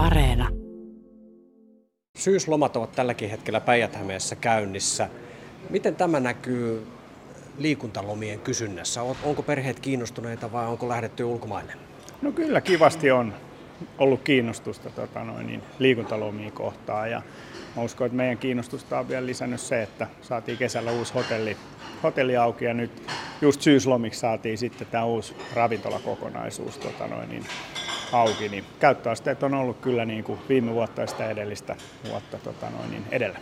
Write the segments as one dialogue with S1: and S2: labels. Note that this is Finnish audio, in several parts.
S1: Areena.
S2: Syyslomat ovat tälläkin hetkellä päijät käynnissä. Miten tämä näkyy liikuntalomien kysynnässä? Onko perheet kiinnostuneita vai onko lähdetty ulkomaille?
S3: No kyllä kivasti on ollut kiinnostusta tota noin, niin liikuntalomia kohtaan ja mä uskon, että meidän kiinnostusta on vielä lisännyt se, että saatiin kesällä uusi hotelli, hotelli auki ja nyt just syyslomiksi saatiin sitten tämä uusi ravintolakokonaisuus tota noin, niin auki, niin käyttöasteet on ollut kyllä niin kuin viime vuotta ja sitä edellistä vuotta tota noin, niin edellä.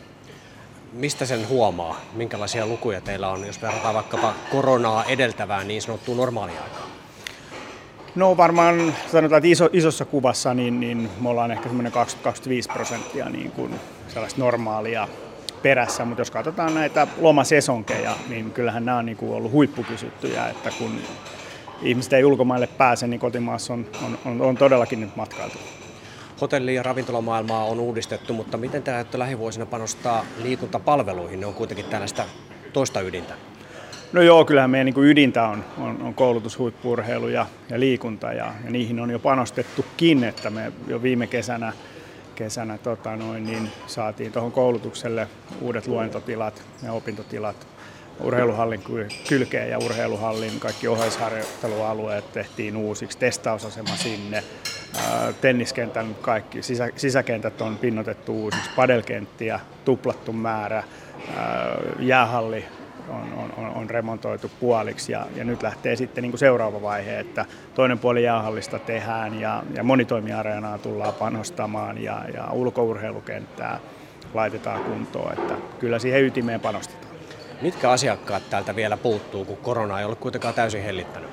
S2: Mistä sen huomaa? Minkälaisia lukuja teillä on, jos verrataan vaikkapa koronaa edeltävään niin sanottuun normaaliaikaan?
S3: No varmaan sanotaan, että iso, isossa kuvassa niin, niin me ollaan ehkä semmoinen 20-25 prosenttia niin kuin sellaista normaalia perässä, mutta jos katsotaan näitä lomasesonkeja, niin kyllähän nämä on niin kuin ollut huippukysyttyjä, että kun ihmiset ei ulkomaille pääse, niin kotimaassa on, on, on, on todellakin nyt matkailtu.
S2: Hotelli- ja ravintolamaailmaa on uudistettu, mutta miten te ajatte lähivuosina panostaa liikuntapalveluihin? Ne on kuitenkin tällaista toista ydintä.
S3: No joo, kyllähän meidän niin ydintä on, on, on koulutus, huippurheilu ja, ja liikunta ja, ja niihin on jo panostettukin, että me jo viime kesänä, kesänä tota noin, niin saatiin tuohon koulutukselle uudet luentotilat ja opintotilat urheiluhallin kylkeen ja urheiluhallin kaikki oheisharjoittelualueet tehtiin uusiksi, testausasema sinne, tenniskentän kaikki sisä, sisäkentät on pinnotettu uusiksi, padelkenttiä tuplattu määrä, jäähalli on, on, on remontoitu puoliksi ja, ja nyt lähtee sitten niin kuin seuraava vaihe, että toinen puoli jäähallista tehdään ja, ja monitoimiareenaa tullaan panostamaan ja, ja ulkourheilukenttää laitetaan kuntoon, että kyllä siihen ytimeen panostetaan.
S2: Mitkä asiakkaat täältä vielä puuttuu, kun korona ei ole kuitenkaan täysin hellittänyt?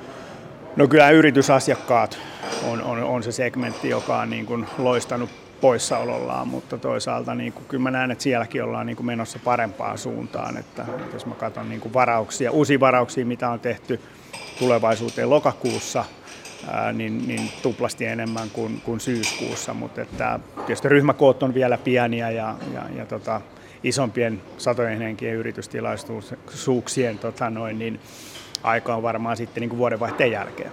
S3: No kyllä yritysasiakkaat on, on, on se segmentti, joka on niin kuin loistanut poissaolollaan, mutta toisaalta niin kuin, kyllä mä näen, että sielläkin ollaan niin kuin menossa parempaan suuntaan. Että, että jos mä katson niin kuin varauksia, uusia varauksia, mitä on tehty tulevaisuuteen lokakuussa, ää, niin, niin tuplasti enemmän kuin, kuin syyskuussa, mutta että tietysti ryhmäkoot on vielä pieniä ja, ja, ja tota, isompien satojen henkien yritystilaisuuksien tota noin, niin aika on varmaan sitten niin kuin vuodenvaihteen jälkeen.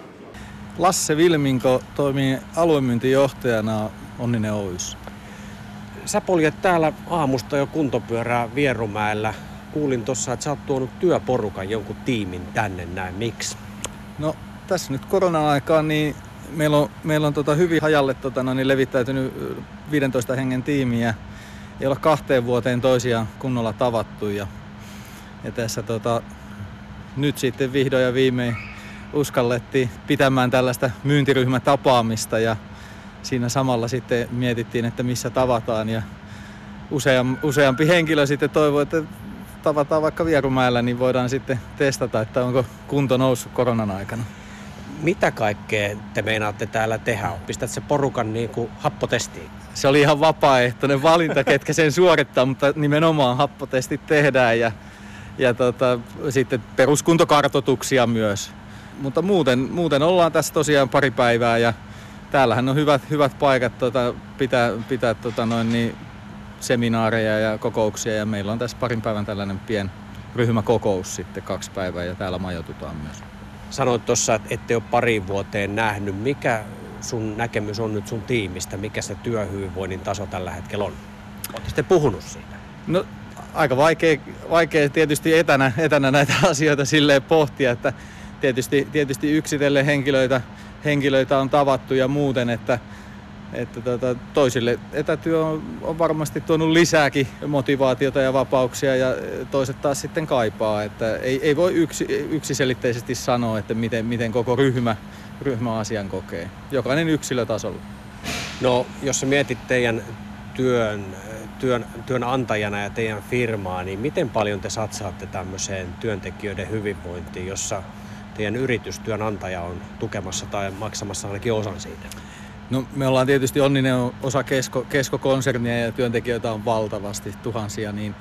S4: Lasse Vilminko toimii aluemyyntijohtajana Onninen Oys.
S2: Sä poljet täällä aamusta jo kuntopyörää Vierumäellä. Kuulin tuossa, että sä oot tuonut työporukan jonkun tiimin tänne näin. Miksi?
S4: No tässä nyt korona-aikaan niin meillä on, meillä on tota hyvin hajalle tota, no, niin levittäytynyt 15 hengen tiimiä. Ei ole kahteen vuoteen toisiaan kunnolla tavattu ja, ja tässä tota, nyt sitten vihdoin ja viimein uskallettiin pitämään tällaista myyntiryhmätapaamista ja siinä samalla sitten mietittiin, että missä tavataan ja useam, useampi henkilö sitten toivoi, että tavataan vaikka Vierumäellä, niin voidaan sitten testata, että onko kunto noussut koronan aikana.
S2: Mitä kaikkea te meinaatte täällä tehdä? Pistät se porukan niin kuin happotestiin?
S4: Se oli ihan vapaaehtoinen valinta, ketkä sen suorittaa, mutta nimenomaan happotestit tehdään ja, ja tota, sitten peruskuntokartotuksia myös. Mutta muuten, muuten ollaan tässä tosiaan pari päivää ja täällähän on hyvät, hyvät paikat tota, pitää, pitää tota noin, niin, seminaareja ja kokouksia ja meillä on tässä parin päivän tällainen pien ryhmäkokous sitten kaksi päivää ja täällä majoitutaan myös.
S2: Sanoit tuossa, että ette ole pari vuoteen nähnyt. Mikä sun näkemys on nyt sun tiimistä? Mikä se työhyvinvoinnin taso tällä hetkellä on? Oletteko te puhunut siitä?
S4: No aika vaikea, vaikea tietysti etänä, etänä näitä asioita silleen pohtia, että tietysti, tietysti yksitellen henkilöitä, henkilöitä on tavattu ja muuten, että, että tota, toisille etätyö on, on varmasti tuonut lisääkin motivaatiota ja vapauksia ja toiset taas sitten kaipaa. Että ei, ei voi yksi, yksiselitteisesti sanoa, että miten, miten koko ryhmä, ryhmä asian kokee. Jokainen yksilötasolla.
S2: No, jos sä mietit teidän työn, työn, työnantajana ja teidän firmaa, niin miten paljon te satsaatte tämmöiseen työntekijöiden hyvinvointiin, jossa teidän yritystyönantaja on tukemassa tai maksamassa ainakin osan siitä?
S4: No, me ollaan tietysti onninen osa kesko, keskokonsernia ja työntekijöitä on valtavasti, tuhansia, niin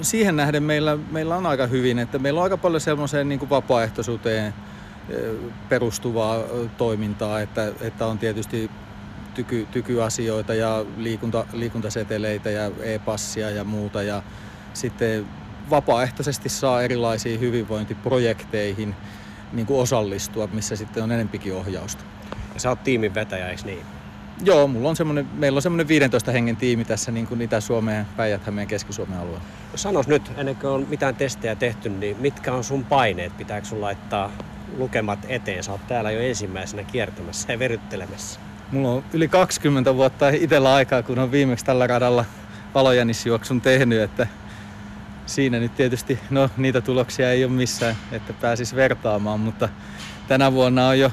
S4: siihen nähden meillä, meillä on aika hyvin, että meillä on aika paljon semmoiseen niin kuin vapaaehtoisuuteen perustuvaa toimintaa, että, että on tietysti tyky, tykyasioita ja liikunta, liikuntaseteleitä ja e-passia ja muuta ja sitten vapaaehtoisesti saa erilaisiin hyvinvointiprojekteihin niin kuin osallistua, missä sitten on enempikin ohjausta.
S2: Ja sä oot tiimin vetäjä, eikö niin?
S4: Joo, mulla on semmoinen, meillä on semmoinen 15 hengen tiimi tässä niin kuin Itä-Suomeen, Päijät-Hämeen, Keski-Suomen alueella.
S2: Sanois nyt, ennen kuin on mitään testejä tehty, niin mitkä on sun paineet? Pitääkö sun laittaa lukemat eteen? Sä oot täällä jo ensimmäisenä kiertämässä ja veryttelemässä.
S4: Mulla on yli 20 vuotta itsellä aikaa, kun on viimeksi tällä radalla valojännisjuoksun tehnyt, että siinä nyt tietysti, no niitä tuloksia ei ole missään, että pääsis vertaamaan, mutta tänä vuonna on jo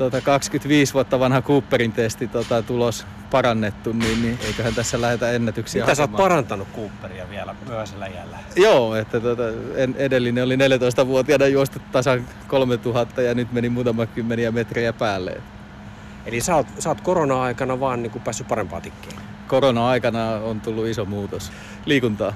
S4: tota, 25 vuotta vanha Cooperin testi tota, tulos parannettu, niin, niin eiköhän tässä lähetä ennätyksiä
S2: Mitä sä oot
S4: hakemaan.
S2: parantanut Cooperia vielä myöhäisellä jällä?
S4: Joo, että tota, en, edellinen oli 14-vuotiaana juostu tasan 3000 ja nyt meni muutama kymmeniä metrejä päälle.
S2: Eli sä oot, sä oot korona-aikana vaan niin kuin päässyt parempaa tikkiin.
S4: Korona-aikana on tullut iso muutos liikuntaa.